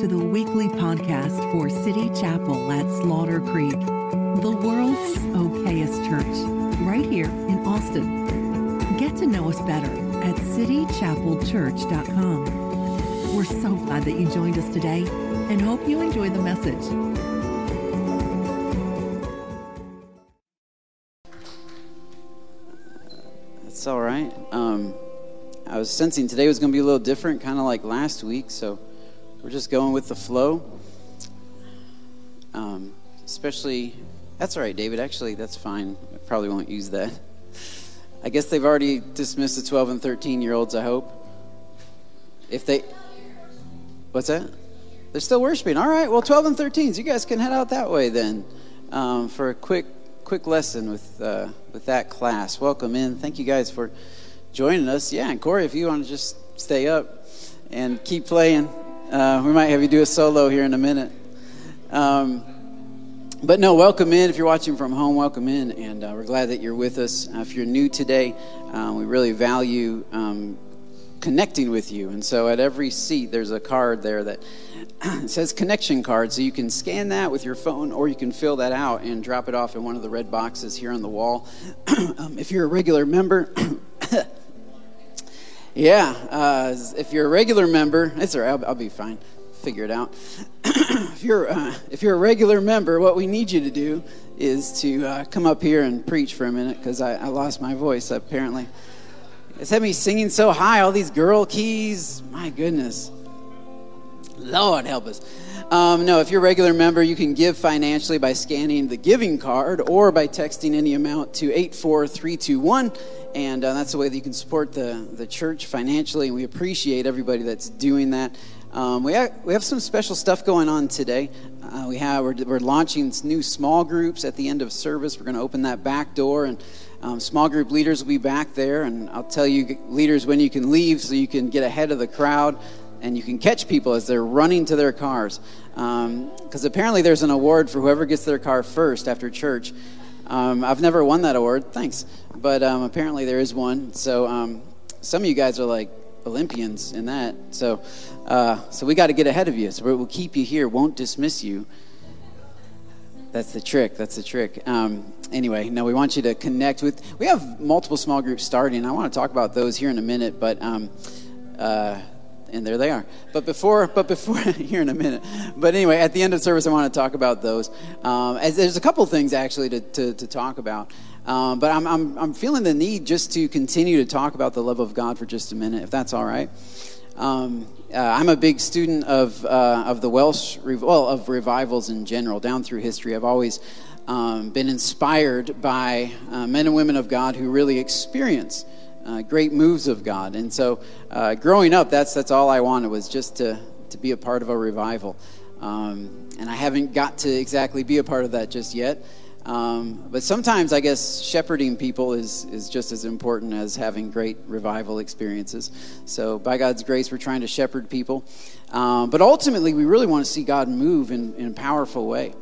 to the weekly podcast for City Chapel at Slaughter Creek, the world's okayest church, right here in Austin. Get to know us better at citychapelchurch.com. We're so glad that you joined us today and hope you enjoy the message. That's all right. Um, I was sensing today was going to be a little different, kind of like last week, so we're just going with the flow. Um, especially, that's all right, David. Actually, that's fine. I probably won't use that. I guess they've already dismissed the 12 and 13 year olds, I hope. If they, what's that? They're still worshiping. All right, well, 12 and 13s, you guys can head out that way then um, for a quick quick lesson with uh, with that class. Welcome in. Thank you guys for joining us. Yeah, and Corey, if you want to just stay up and keep playing, uh, we might have you do a solo here in a minute. Um, but no, welcome in. If you're watching from home, welcome in, and uh, we're glad that you're with us. Uh, if you're new today, uh, we really value um, connecting with you. And so at every seat, there's a card there that says connection card. So you can scan that with your phone, or you can fill that out and drop it off in one of the red boxes here on the wall. um, if you're a regular member, Yeah, uh, if you're a regular member, it's all right, I'll, I'll be fine. Figure it out. if, you're, uh, if you're a regular member, what we need you to do is to uh, come up here and preach for a minute because I, I, lost my voice apparently. It's had me singing so high, all these girl keys. My goodness. Lord help us. Um, no, if you're a regular member, you can give financially by scanning the giving card or by texting any amount to 84321 and uh, that's the way that you can support the, the church financially, and we appreciate everybody that's doing that. Um, we, have, we have some special stuff going on today. Uh, we have, we're, we're launching new small groups at the end of service. We're going to open that back door, and um, small group leaders will be back there. And I'll tell you, leaders, when you can leave so you can get ahead of the crowd and you can catch people as they're running to their cars. Because um, apparently, there's an award for whoever gets their car first after church. Um, I've never won that award, thanks. But um, apparently there is one. So um, some of you guys are like Olympians in that. So, uh, so we got to get ahead of you. So we'll keep you here, won't dismiss you. That's the trick. That's the trick. Um, anyway, no, we want you to connect with. We have multiple small groups starting. I want to talk about those here in a minute, but. Um, uh, and there they are. But before, but before here in a minute. But anyway, at the end of service, I want to talk about those. Um, as there's a couple things actually to, to, to talk about. Um, but I'm, I'm, I'm feeling the need just to continue to talk about the love of God for just a minute, if that's all right. Um, uh, I'm a big student of, uh, of the Welsh, well, of revivals in general, down through history. I've always um, been inspired by uh, men and women of God who really experience uh, great moves of God. And so, uh, growing up, that's that's all I wanted was just to to be a part of a revival. Um, and I haven't got to exactly be a part of that just yet. Um, but sometimes I guess shepherding people is, is just as important as having great revival experiences. So, by God's grace, we're trying to shepherd people. Um, but ultimately, we really want to see God move in, in a powerful way.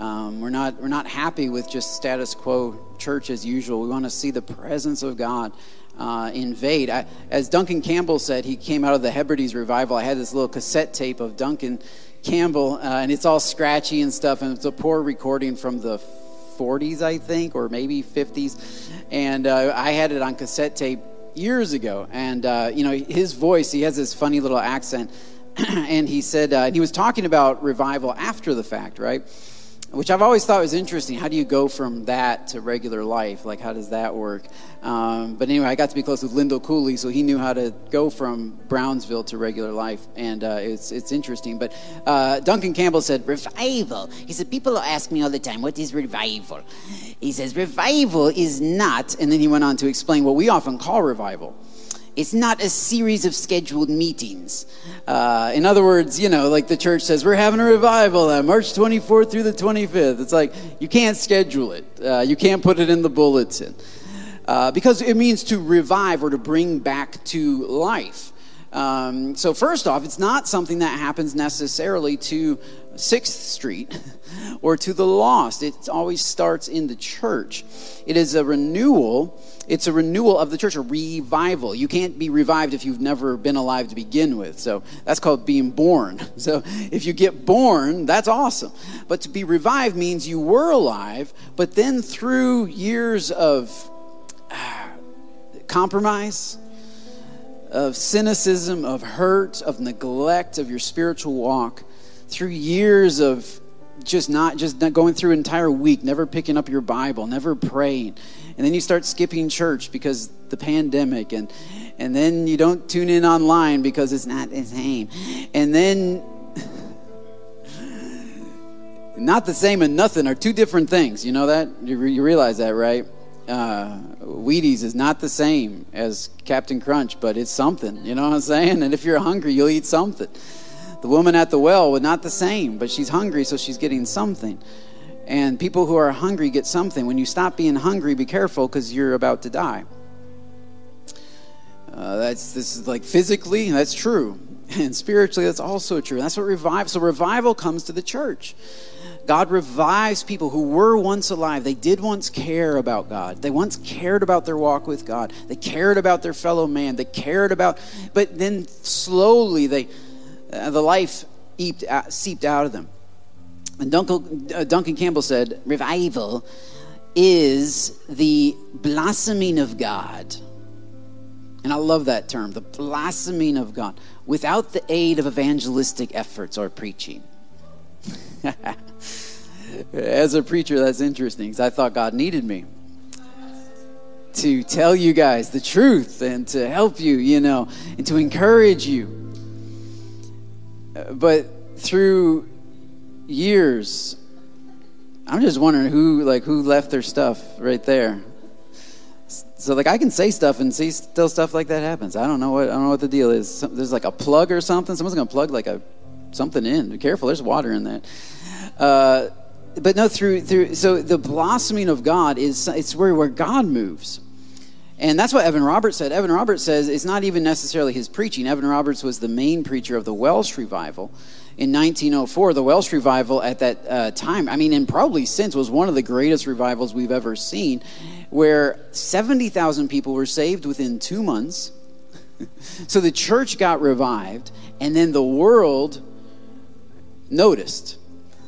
Um, we're, not, we're not happy with just status quo church as usual. We want to see the presence of God uh, invade. I, as Duncan Campbell said, he came out of the Hebrides revival. I had this little cassette tape of Duncan Campbell, uh, and it's all scratchy and stuff, and it's a poor recording from the 40s, I think, or maybe 50s. And uh, I had it on cassette tape years ago. And, uh, you know, his voice, he has this funny little accent. and he said, uh, he was talking about revival after the fact, right? Which I've always thought was interesting. How do you go from that to regular life? Like, how does that work? Um, but anyway, I got to be close with Lindell Cooley, so he knew how to go from Brownsville to regular life, and uh, it's it's interesting. But uh, Duncan Campbell said revival. He said people ask me all the time, "What is revival?" He says revival is not, and then he went on to explain what we often call revival. It's not a series of scheduled meetings. Uh, in other words, you know, like the church says, we're having a revival on March 24th through the 25th. It's like you can't schedule it, uh, you can't put it in the bulletin. Uh, because it means to revive or to bring back to life. Um, so, first off, it's not something that happens necessarily to Sixth Street or to the lost. It always starts in the church. It is a renewal. It's a renewal of the church, a revival. You can't be revived if you've never been alive to begin with. So that's called being born. So if you get born, that's awesome. But to be revived means you were alive, but then through years of compromise, of cynicism, of hurt, of neglect of your spiritual walk, through years of just not just not going through an entire week, never picking up your Bible, never praying, and then you start skipping church because the pandemic, and and then you don't tune in online because it's not the same, and then not the same and nothing are two different things. You know that you, you realize that, right? uh, Wheaties is not the same as Captain Crunch, but it's something. You know what I'm saying? And if you're hungry, you'll eat something. The woman at the well was not the same, but she's hungry, so she's getting something. And people who are hungry get something. When you stop being hungry, be careful because you're about to die. Uh, that's this is like physically, that's true, and spiritually, that's also true. That's what revival. So revival comes to the church. God revives people who were once alive. They did once care about God. They once cared about their walk with God. They cared about their fellow man. They cared about, but then slowly they, uh, the life eeped, uh, seeped out of them. And Duncan, uh, Duncan Campbell said, revival is the blossoming of God. And I love that term, the blossoming of God, without the aid of evangelistic efforts or preaching. As a preacher, that's interesting because I thought God needed me to tell you guys the truth and to help you, you know, and to encourage you. But through years, I'm just wondering who like who left their stuff right there. So like I can say stuff and see still stuff like that happens. I don't know what I don't know what the deal is. There's like a plug or something. Someone's gonna plug like a something in. Be careful. There's water in that. Uh, but no, through through so the blossoming of God is it's where where God moves. And that's what Evan Roberts said. Evan Roberts says it's not even necessarily his preaching. Evan Roberts was the main preacher of the Welsh revival in 1904. The Welsh revival at that uh, time, I mean, and probably since, was one of the greatest revivals we've ever seen, where 70,000 people were saved within two months. so the church got revived, and then the world noticed.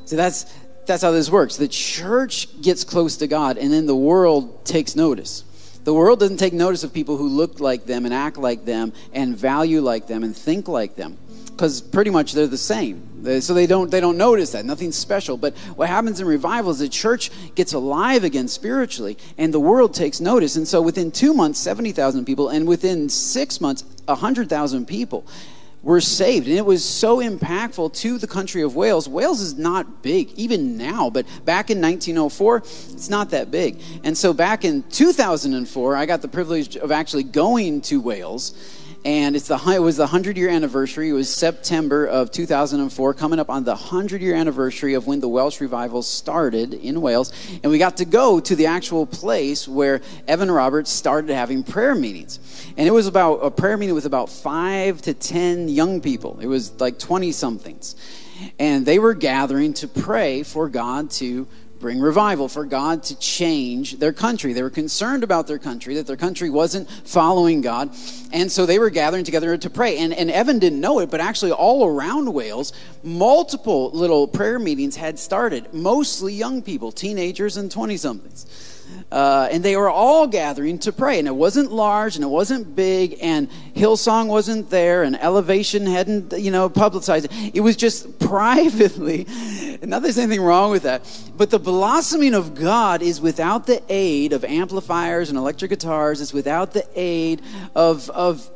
So that's that's how this works. The church gets close to God, and then the world takes notice. The world doesn't take notice of people who look like them and act like them and value like them and think like them because pretty much they're the same. So they don't they don't notice that nothing special. But what happens in revival is the church gets alive again spiritually, and the world takes notice. And so within two months, seventy thousand people, and within six months, hundred thousand people were saved. And it was so impactful to the country of Wales. Wales is not big, even now, but back in 1904, it's not that big. And so back in 2004, I got the privilege of actually going to Wales and it's the it was the 100 year anniversary. It was September of 2004, coming up on the 100 year anniversary of when the Welsh revival started in Wales, and we got to go to the actual place where Evan Roberts started having prayer meetings, and it was about a prayer meeting with about five to ten young people. It was like 20 somethings, and they were gathering to pray for God to bring revival, for God to change their country. They were concerned about their country, that their country wasn't following God. And so they were gathering together to pray. And, and Evan didn't know it, but actually, all around Wales, multiple little prayer meetings had started, mostly young people, teenagers and 20 somethings. Uh, and they were all gathering to pray. And it wasn't large and it wasn't big, and Hillsong wasn't there, and Elevation hadn't, you know, publicized it. It was just privately. Not that there's anything wrong with that. But the blossoming of God is without the aid of amplifiers and electric guitars, it's without the aid of, of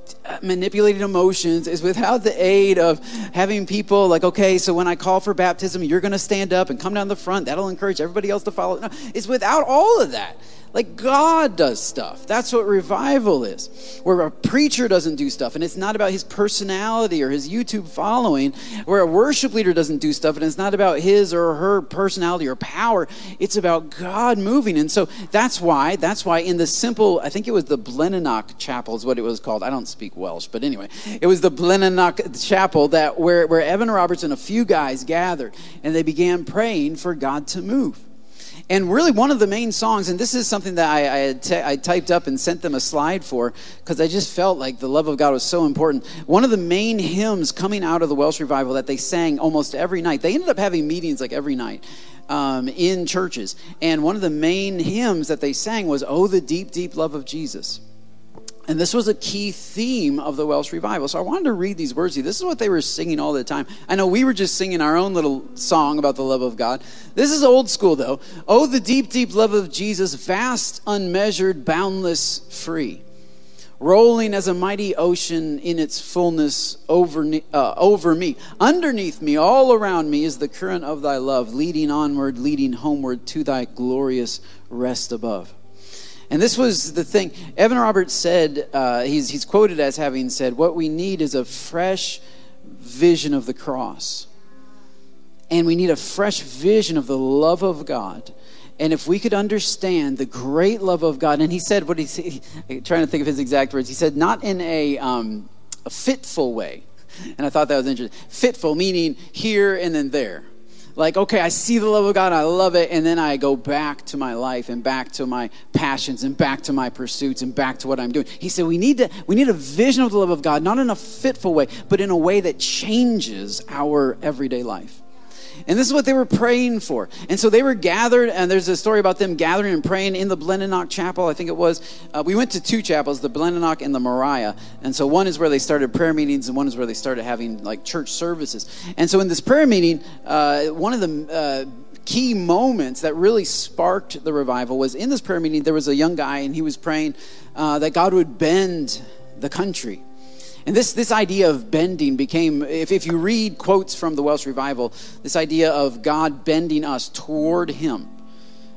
manipulating emotions is without the aid of having people like okay so when i call for baptism you're going to stand up and come down the front that'll encourage everybody else to follow no, it's without all of that Like God does stuff. That's what revival is. Where a preacher doesn't do stuff, and it's not about his personality or his YouTube following. Where a worship leader doesn't do stuff, and it's not about his or her personality or power. It's about God moving. And so that's why, that's why in the simple, I think it was the Blaenannerch Chapel is what it was called. I don't speak Welsh, but anyway, it was the Blaenannerch Chapel that where, where Evan Roberts and a few guys gathered, and they began praying for God to move. And really, one of the main songs, and this is something that I, I, had t- I typed up and sent them a slide for because I just felt like the love of God was so important. One of the main hymns coming out of the Welsh revival that they sang almost every night, they ended up having meetings like every night um, in churches. And one of the main hymns that they sang was, Oh, the deep, deep love of Jesus. And this was a key theme of the Welsh revival. So I wanted to read these words to you. This is what they were singing all the time. I know we were just singing our own little song about the love of God. This is old school, though. Oh, the deep, deep love of Jesus, vast, unmeasured, boundless, free. Rolling as a mighty ocean in its fullness over, uh, over me. Underneath me, all around me, is the current of thy love, leading onward, leading homeward to thy glorious rest above. And this was the thing. Evan Roberts said, uh, he's, he's quoted as having said, What we need is a fresh vision of the cross. And we need a fresh vision of the love of God. And if we could understand the great love of God, and he said, what he trying to think of his exact words, he said, not in a, um, a fitful way. And I thought that was interesting. Fitful, meaning here and then there like, okay, I see the love of God, I love it, and then I go back to my life and back to my passions and back to my pursuits and back to what I'm doing. He said we need to we need a vision of the love of God, not in a fitful way, but in a way that changes our everyday life. And this is what they were praying for. And so they were gathered, and there's a story about them gathering and praying in the Blaenannerch Chapel, I think it was. Uh, we went to two chapels, the Blaenannerch and the Moriah. And so one is where they started prayer meetings, and one is where they started having like church services. And so in this prayer meeting, uh, one of the uh, key moments that really sparked the revival was in this prayer meeting, there was a young guy, and he was praying uh, that God would bend the country and this, this idea of bending became, if, if you read quotes from the Welsh revival, this idea of God bending us toward Him.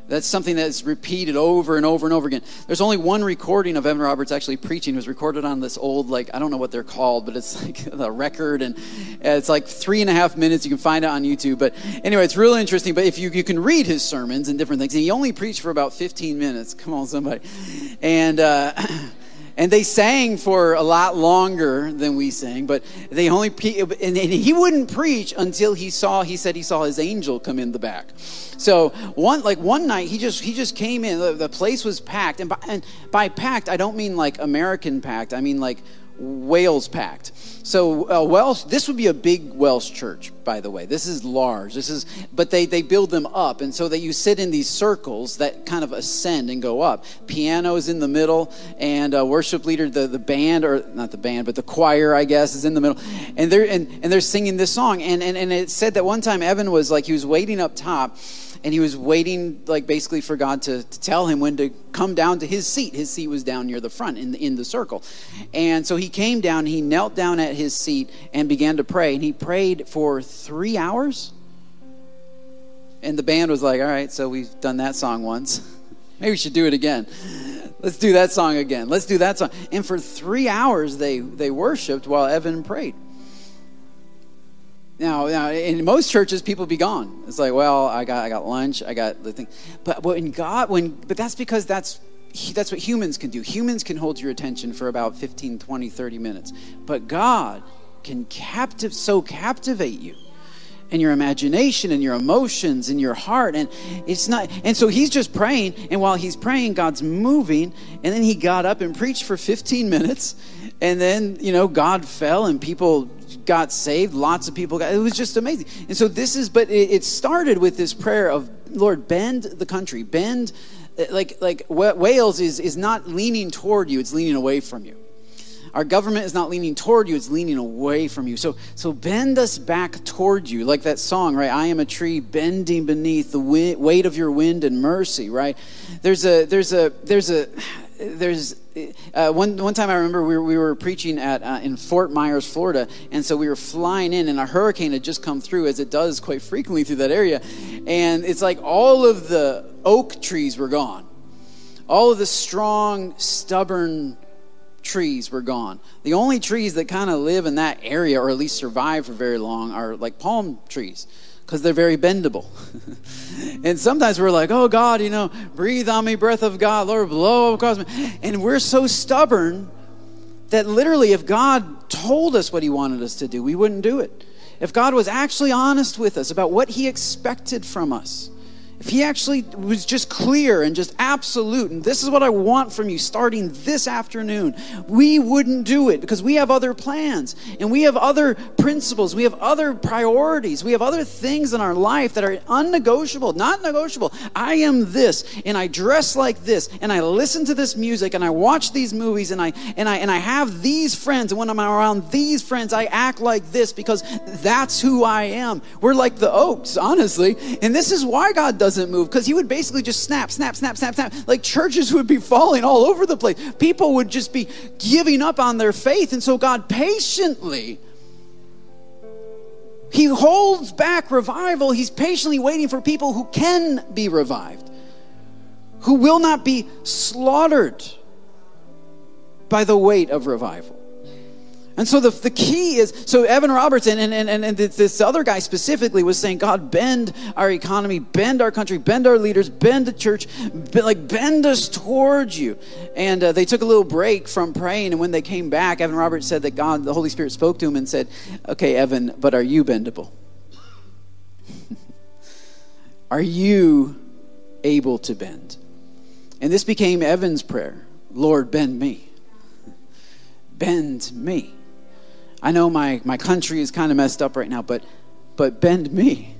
That's something that's repeated over and over and over again. There's only one recording of Evan Roberts actually preaching. It was recorded on this old, like, I don't know what they're called, but it's like the record, and it's like three and a half minutes. You can find it on YouTube. But anyway, it's really interesting. But if you, you can read his sermons and different things, and he only preached for about 15 minutes. Come on, somebody. And, uh, and they sang for a lot longer than we sang but they only and he wouldn't preach until he saw he said he saw his angel come in the back. So one like one night he just he just came in. The, the place was packed. And by, and by packed i don't mean like american packed. I mean like Wales packed. So uh, Welsh, this would be a big Welsh church, by the way. This is large. This is, but they they build them up, and so that you sit in these circles that kind of ascend and go up. Piano is in the middle, and uh, worship leader, the the band or not the band, but the choir, I guess, is in the middle, and they're and, and they're singing this song. And, and and it said that one time Evan was like he was waiting up top and he was waiting like basically for god to, to tell him when to come down to his seat. His seat was down near the front in the, in the circle. And so he came down he knelt down at his seat and began to pray. And he prayed for three hours. And the band was like all right so we've done that song once. Maybe we should do it again. Let's do that song again. Let's do that song. And for three hours they they worshiped while evan prayed now, now, in most churches, people be gone. It's like, well, I got, I got lunch, I got the thing. But when God, when, but that's because that's that's what humans can do. Humans can hold your attention for about 15, 20, 30 minutes. But God can captive so captivate you and your imagination and your emotions and your heart and it's not and so he's just praying and while he's praying god's moving and then he got up and preached for 15 minutes and then you know god fell and people got saved. Lots of people got. It was just amazing. And so this is, but it, it started with this prayer of Lord, bend the country, bend. Uh, like like Wales is is not leaning toward you; it's leaning away from you. Our government is not leaning toward you; it's leaning away from you. So so bend us back toward you, like that song, right? I am a tree bending beneath the weight of your wind and mercy, right? There's a there's a there's a there's uh, one one time I remember we were, we were preaching at uh, in Fort Myers, Florida, and so we were flying in, and a hurricane had just come through, as it does quite frequently through that area, and it's like all of the oak trees were gone, all of the strong, stubborn trees were gone. The only trees that kind of live in that area, or at least survive for very long, are like palm trees because they're very bendable. and sometimes we're like, oh God, you know, breathe on me, breath of God, Lord, blow across me. And we're so stubborn that literally, if God told us what He wanted us to do, we wouldn't do it. If God was actually honest with us about what He expected from us, if he actually was just clear and just absolute, and this is what I want from you starting this afternoon, we wouldn't do it because we have other plans and we have other principles, we have other priorities, we have other things in our life that are unnegotiable, not negotiable. I am this, and I dress like this, and I listen to this music, and I watch these movies, and I and I and I have these friends, and when I'm around these friends, I act like this because that's who I am. We're like the oaks, honestly, and this is why God does doesn't move because he would basically just snap, snap, snap, snap, snap. Like churches would be falling all over the place. People would just be giving up on their faith. And so God patiently, he holds back revival. He's patiently waiting for people who can be revived, who will not be slaughtered by the weight of revival. And so the, the key is so Evan Robertson and, and, and, this other guy specifically was saying, God, bend our economy, bend our country, bend our leaders, bend the church, like bend us towards you. And uh, they took a little break from praying. And when they came back, Evan Roberts said that God, the Holy Spirit spoke to him and said, Okay, Evan, but are you bendable? are you able to bend? And this became Evan's prayer Lord, bend me. Bend me. I know my, my country is kind of messed up right now, but, but bend me.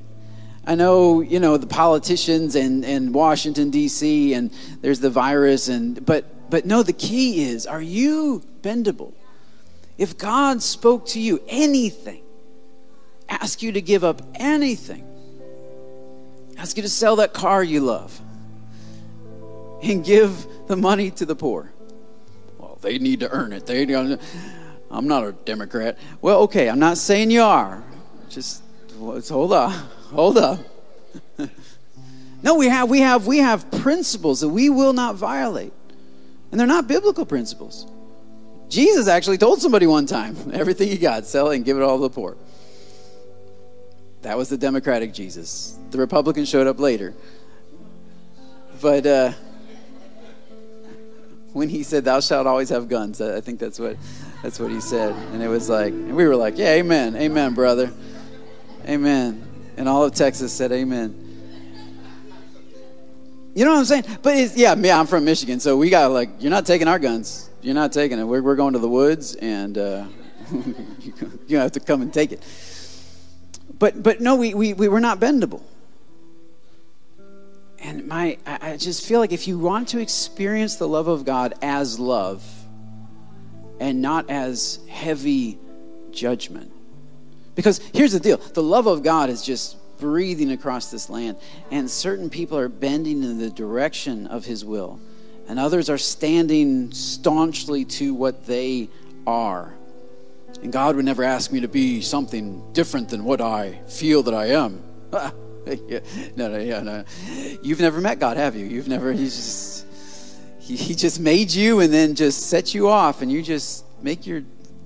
I know, you know, the politicians and, and Washington, D.C., and there's the virus, and, but, but no, the key is are you bendable? If God spoke to you anything, ask you to give up anything, ask you to sell that car you love, and give the money to the poor. Well, they need to earn it. They I'm not a Democrat. Well, okay, I'm not saying you are. Just hold up. Hold up. no, we have we have we have principles that we will not violate. And they're not biblical principles. Jesus actually told somebody one time, everything you got, sell it and give it all to the poor. That was the Democratic Jesus. The Republican showed up later. But uh, when he said, Thou shalt always have guns, I think that's what that's what he said. And it was like, and we were like, yeah, amen, amen, brother. Amen. And all of Texas said amen. You know what I'm saying? But it's, yeah, yeah, I'm from Michigan, so we got like, you're not taking our guns. You're not taking it. We're, we're going to the woods, and uh, you have to come and take it. But but no, we, we, we were not bendable. And my, I just feel like if you want to experience the love of God as love, and not as heavy judgment. Because here's the deal the love of God is just breathing across this land, and certain people are bending in the direction of His will, and others are standing staunchly to what they are. And God would never ask me to be something different than what I feel that I am. yeah, no, no, yeah, no. You've never met God, have you? You've never, he's just he, just made you and then just set you off and you just make your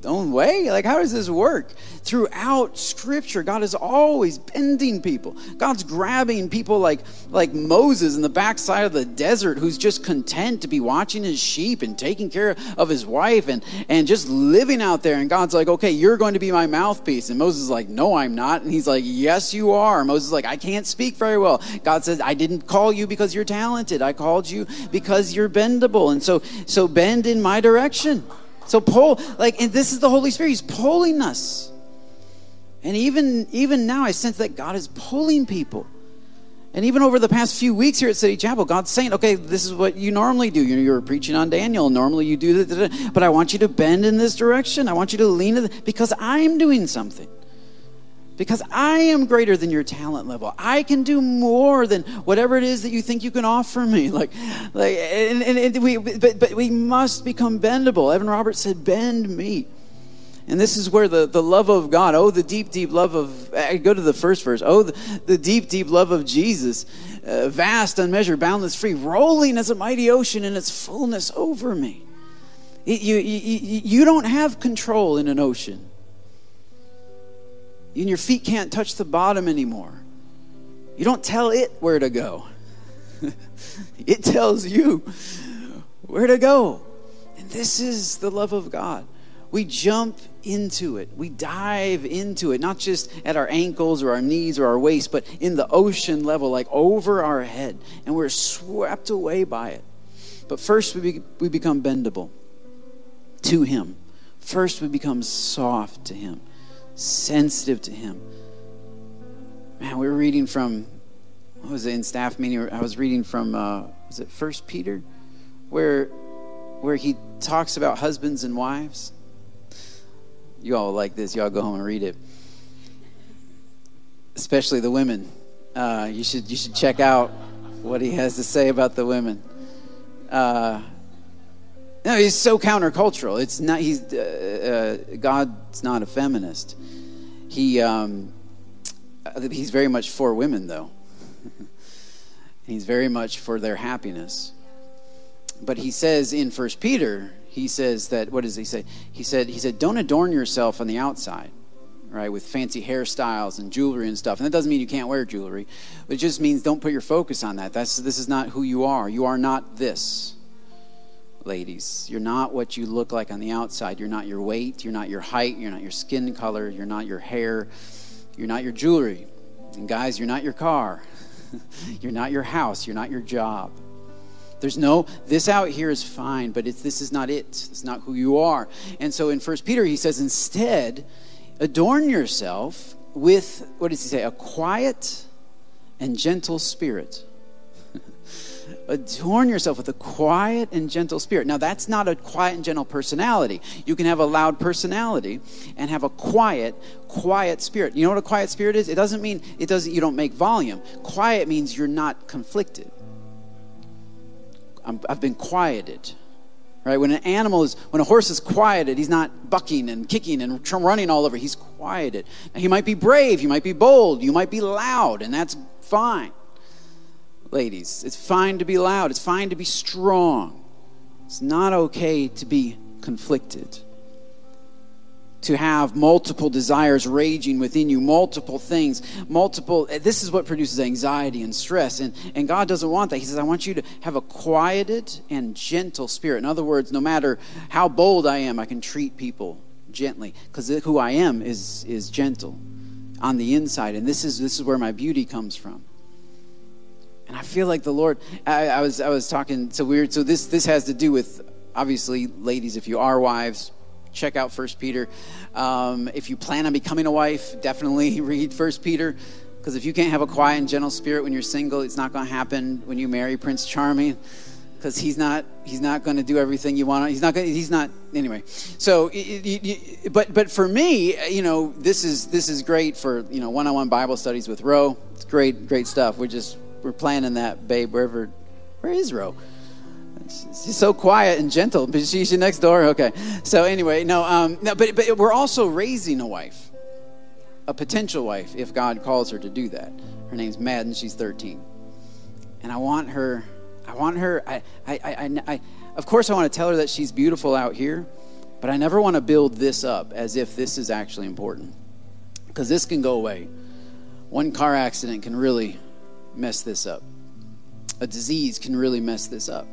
own way? Like, how does this work? Throughout Scripture, God is always bending people. God's grabbing people like, like Moses in the backside of the desert who's just content to be watching his sheep and taking care of his wife and, and just living out there. And God's like, okay, you're going to be my mouthpiece. And Moses is like, no, I'm not. And he's like, yes, you are. Moses is like, I can't speak very well. God says, I didn't call you because you're talented. I called you because you're bendable. And so, so bend in my direction. So pull, like, and this is the Holy Spirit. He's pulling us. And even even now, I sense that God is pulling people. And even over the past few weeks here at City Chapel, God's saying, okay, this is what you normally do. You know, You are preaching on Daniel. Normally you do that, but I want you to bend in this direction. I want you to lean in because I'm doing something because I am greater than your talent level. I can do more than whatever it is that you think you can offer me. Like, like, and, and, and we, but, but we must become bendable. Evan Roberts said, "Bend me." And this is where the, the love of God, oh, the deep, deep love of, I go to the first verse, oh, the, the deep, deep love of Jesus uh, vast, unmeasured, boundless, free, rolling as a mighty ocean in its fullness over me. It, you, you, you don't have control in an ocean. And your feet can't touch the bottom anymore. You don't tell it where to go, it tells you where to go. And this is the love of God. We jump into it. We dive into it, not just at our ankles or our knees or our waist, but in the ocean level, like over our head. And we're swept away by it. But first, we, be, we become bendable to Him. First, we become soft to Him, sensitive to Him. Man, we were reading from, what was it in staff meeting? I was reading from, uh, was it First Peter? Where, where he talks about husbands and wives you all like this. Y'all go home and read it. Especially the women. Uh, you should you should check out what he has to say about the women. Uh, no, he's so countercultural. It's not. He's uh, uh God's not a feminist. He um, he's very much for women, though. he's very much for their happiness. But he says in First Peter he says that what does he say? He said he said don't adorn yourself on the outside, right, with fancy hairstyles and jewelry and stuff. And that doesn't mean you can't wear jewelry. It just means don't put your focus on that. That's this is not who you are. You are not this. Ladies, you're not what you look like on the outside. You're not your weight, you're not your height, you're not your skin color, you're not your hair, you're not your jewelry. And guys, you're not your car. you're not your house, you're not your job. There's no, this out here is fine, but it's, this is not it. It's not who you are. And so in First Peter, he says, instead, adorn yourself with, what does he say, a quiet and gentle spirit. Adorn yourself with a quiet and gentle spirit. Now, that's not a quiet and gentle personality. You can have a loud personality and have a quiet, quiet spirit. You know what a quiet spirit is? It doesn't mean it doesn't you don't make volume. Quiet means you're not conflicted. i have been quieted. Right? When an animal is, when a horse is quieted, he's not bucking and kicking and running all over. He's quieted. Now, he might be brave, he might be bold, you might be loud, and that's fine. Ladies, it's fine to be loud, it's fine to be strong. It's not okay to be conflicted to have multiple desires raging within you, multiple things, multiple. This is what produces anxiety and stress. And, and God doesn't want that. He says, I want you to have a quieted and gentle spirit. In other words, no matter how bold I am, I can treat people gently because who I am is, is gentle on the inside. And this is, this is where my beauty comes from. And I feel like the Lord, I, I was, I was talking, so weird. So this, this has to do with, obviously, ladies, if you are wives, check out First Peter. Um, if you plan on becoming a wife, definitely read First Peter. Because if you can't have a quiet and gentle spirit when you're single, it's not going to happen when you marry Prince Charming. Because he's not he's not going to do everything you want. He's not going. He's not anyway. So, but but for me, you know, this is this is great for you know one-on-one Bible studies with Roe. It's great great stuff. We're just we're planning that, babe. Wherever, where is Ro? She's so quiet and gentle. But she's next door. Okay. So anyway, no, um, no, but but we're also raising a wife, a potential wife, if God calls her to do that. Her name's Madden. She's 13, and I want her. I want her. I, I, I, I, of course, I want to tell her that she's beautiful out here, but I never want to build this up as if this is actually important, because this can go away. One car accident can really mess this up. A disease can really mess this up.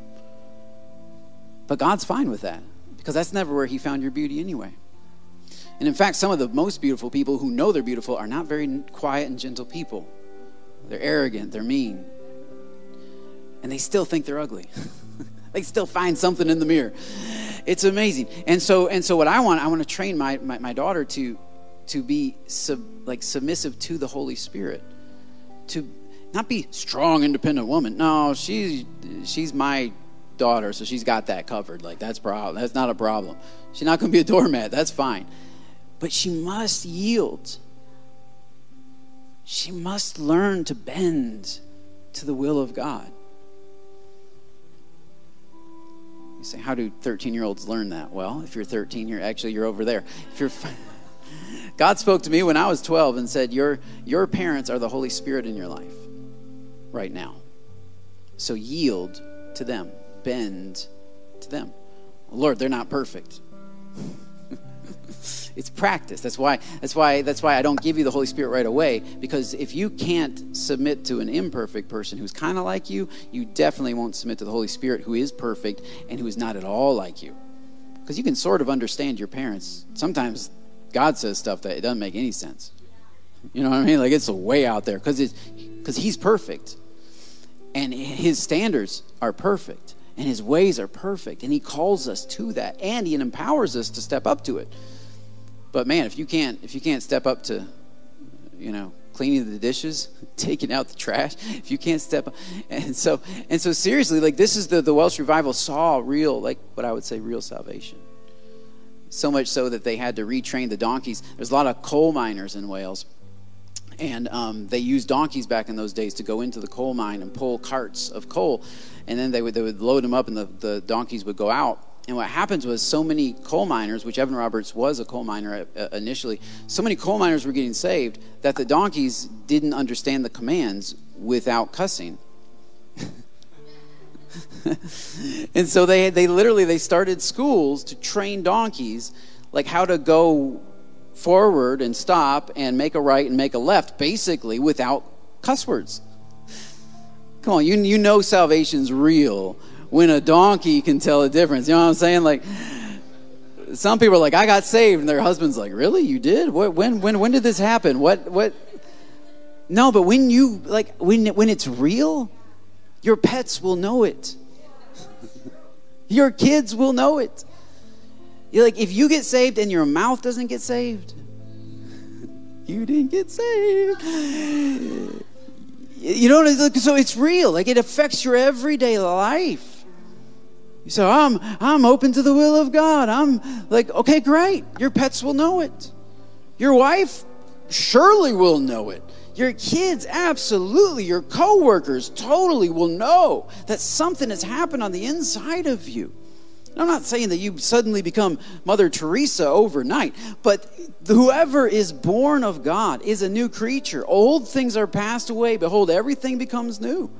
But God's fine with that because that's never where He found your beauty anyway. And in fact, some of the most beautiful people who know they're beautiful are not very quiet and gentle people. They're arrogant, they're mean, and they still think they're ugly. they still find something in the mirror. It's amazing. And so, and so, what I want, I want to train my, my, my daughter to to be sub, like submissive to the Holy Spirit, to not be strong, independent woman. No, she's she's my daughter, so she's got that covered. Like that's problem. That's not a problem. She's not going to be a doormat. That's fine. But she must yield. She must learn to bend to the will of God. You say, how do 13 year olds learn that? Well, if you're 13, you're actually you're over there. If you're God spoke to me when I was 12 and said, Your your parents are the Holy Spirit in your life right now. So yield to them, bend to them. Lord, they're not perfect. it's practice. That's why that's why that's why I don't give you the Holy Spirit right away because if you can't submit to an imperfect person who's kind of like you, you definitely won't submit to the Holy Spirit who is perfect and who is not at all like you. Because you can sort of understand your parents. Sometimes God says stuff that it doesn't make any sense. You know what I mean? Like it's way out there because because he's perfect. And his standards are perfect. And his ways are perfect. And he calls us to that. And he empowers us to step up to it. But man if you can't if you can't step up to you know cleaning the dishes taking out the trash if you can't step up and so and so seriously like this is the the welsh revival saw real like what i would say real salvation. So much so that they had to retrain the donkeys. There's a lot of coal miners in wales and um, they used donkeys back in those days to go into the coal mine and pull carts of coal. And then they would, they would load them up and the, the donkeys would go out. And what happens was so many coal miners which evan roberts was a coal miner uh, initially so many coal miners were getting saved that the donkeys didn't understand the commands without cussing. And so they, they literally they started schools to train donkeys like how to go forward and stop and make a right and make a left, basically without cuss words. Come on, you, you know salvation's real when a donkey can tell a difference. You know what I'm saying? Like, some people are like, I got saved, and their husband's like, Really? You did? What, when, when, when did this happen? What, what? No, but when you, like, when, when it's real, your pets will know it. your kids will know it. You're like, if you get saved and your mouth doesn't get saved, you didn't get saved. You know, so it's real. Like it affects your everyday life. So I'm I'm open to the will of God. I'm like, okay, great. Your pets will know it. Your wife surely will know it. Your kids, absolutely. Your coworkers totally will know that something has happened on the inside of you. I'm not saying that you suddenly become Mother Teresa overnight, but whoever is born of God is a new creature. Old things are passed away. Behold, everything becomes new.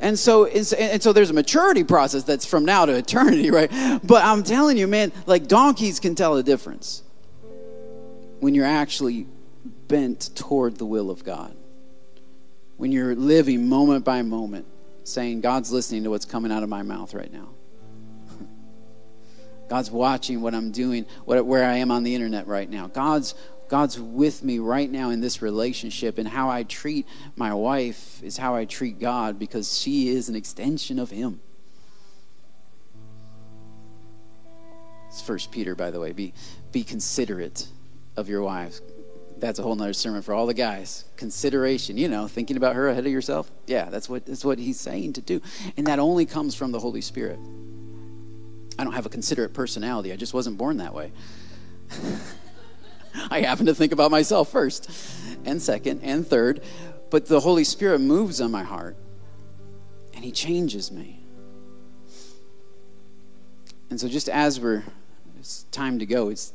And so, and so there's a maturity process that's from now to eternity, right? But I'm telling you, man, like donkeys can tell the difference when you're actually bent toward the will of God. When you're living moment by moment, saying, God's listening to what's coming out of my mouth right now. God's watching what I'm doing, what, where I am on the internet right now. God's God's with me right now in this relationship, and how I treat my wife is how I treat God because she is an extension of Him. It's First Peter, by the way. Be be considerate of your wives. That's a whole nother sermon for all the guys. Consideration, you know, thinking about her ahead of yourself. Yeah, that's what that's what he's saying to do, and that only comes from the Holy Spirit. I don't have a considerate personality. I just wasn't born that way. I happen to think about myself first, and second, and third. But the Holy Spirit moves on my heart, and He changes me. And so, just as we're, it's time to go, it's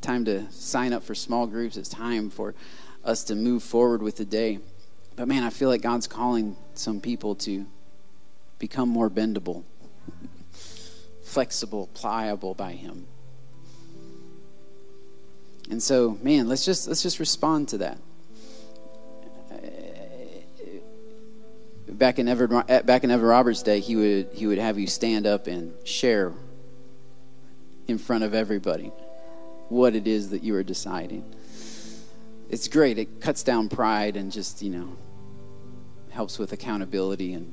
time to sign up for small groups, it's time for us to move forward with the day. But man, I feel like God's calling some people to become more bendable flexible, pliable by him. And so, man, let's just let's just respond to that. Back in Ever back in Ever Roberts' day, he would he would have you stand up and share in front of everybody what it is that you are deciding. It's great. It cuts down pride and just you know helps with accountability and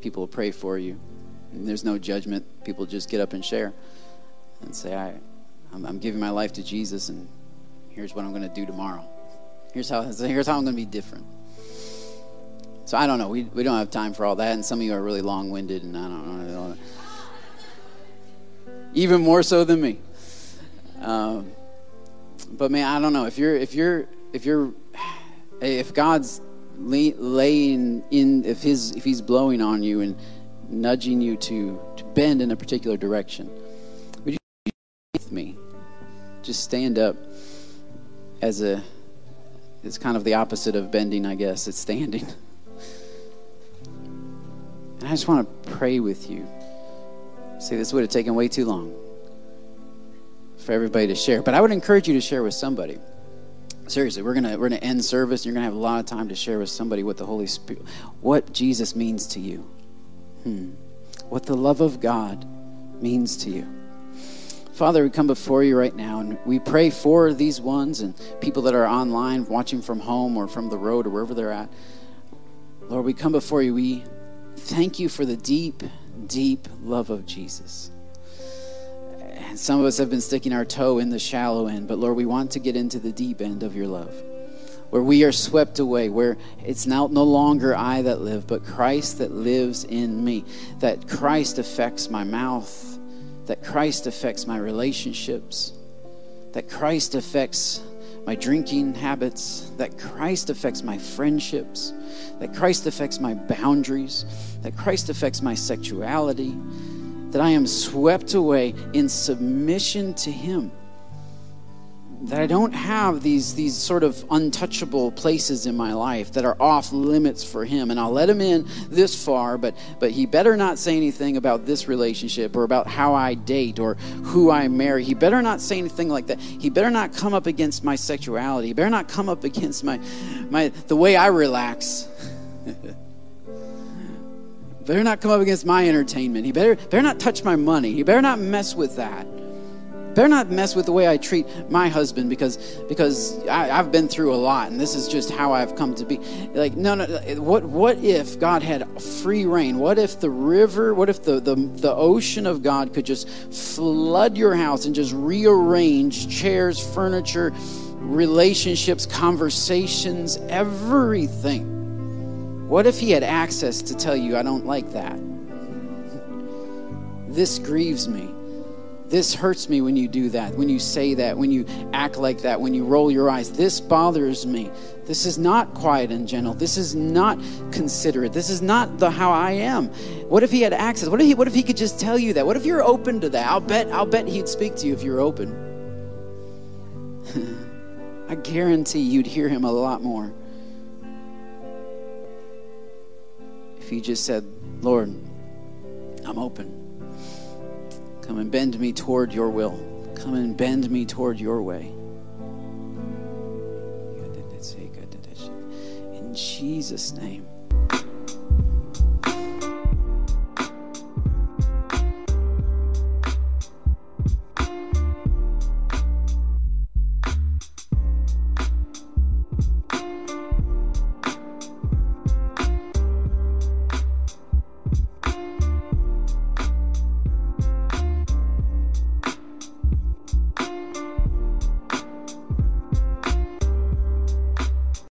people pray for you. There's no judgment. People just get up and share and say, I, I'm, I'm giving my life to Jesus, and here's what I'm going to do tomorrow. Here's how, here's how I'm going to be different. So I don't know. We, we don't have time for all that, and some of you are really long winded, and I don't know. Even more so than me. Um, but man, I don't know if you're if you're if you're if God's laying in if his if he's blowing on you and nudging you to, to bend in a particular direction. Would you with me? Just stand up as a it's kind of the opposite of bending, I guess. It's standing. And I just want to pray with you. See, this would have taken way too long for everybody to share. But I would encourage you to share with somebody. Seriously, we're gonna we're gonna end service. And You're gonna have a lot of time to share with somebody what the Holy Spirit, what Jesus means to you, hmm. what the love of God means to you. Father, we come before you right now and we pray for these ones and people that are online watching from home or from the road or wherever they're at. Lord, we come before you. We thank you for the deep, deep love of Jesus. And some of us have been sticking our toe in the shallow end, but Lord, we want to get into the deep end of your love. Where we are swept away, where it's now no longer I that live, but Christ that lives in me. That Christ affects my mouth, that Christ affects my relationships, that Christ affects my drinking habits, that Christ affects my friendships, that Christ affects my boundaries, that Christ affects my sexuality, that I am swept away in submission to Him that I don't have these these sort of untouchable places in my life that are off limits for him and I'll let him in this far but but he better not say anything about this relationship or about how I date or who I marry. He better not say anything like that. He better not come up against my sexuality. He better not come up against my my the way I relax. Better not come up against my entertainment. He better better not touch my money. He better not mess with that Better not mess with the way I treat my husband because because I, have been through a lot and this is just how I've come to be. Like no no what what if God had free reign? What if the river, what if the, the, the ocean of God could just flood your house and just rearrange chairs, furniture, relationships, conversations, everything? What if he had access to tell you I don't like that? This grieves me. This hurts me when you do that, when you say that, when you act like that, when you roll your eyes. This bothers me. This is not quiet and gentle. This is not considerate. This is not the how I am. What if he had access? What if he what if he could just tell you that? What if you're open to that? I'll bet I'll bet he'd speak to you if you're open. I guarantee you'd hear him a lot more. If you just said, "Lord, I'm open." Come and bend me toward your will. Come and bend me toward your way. In Jesus' name.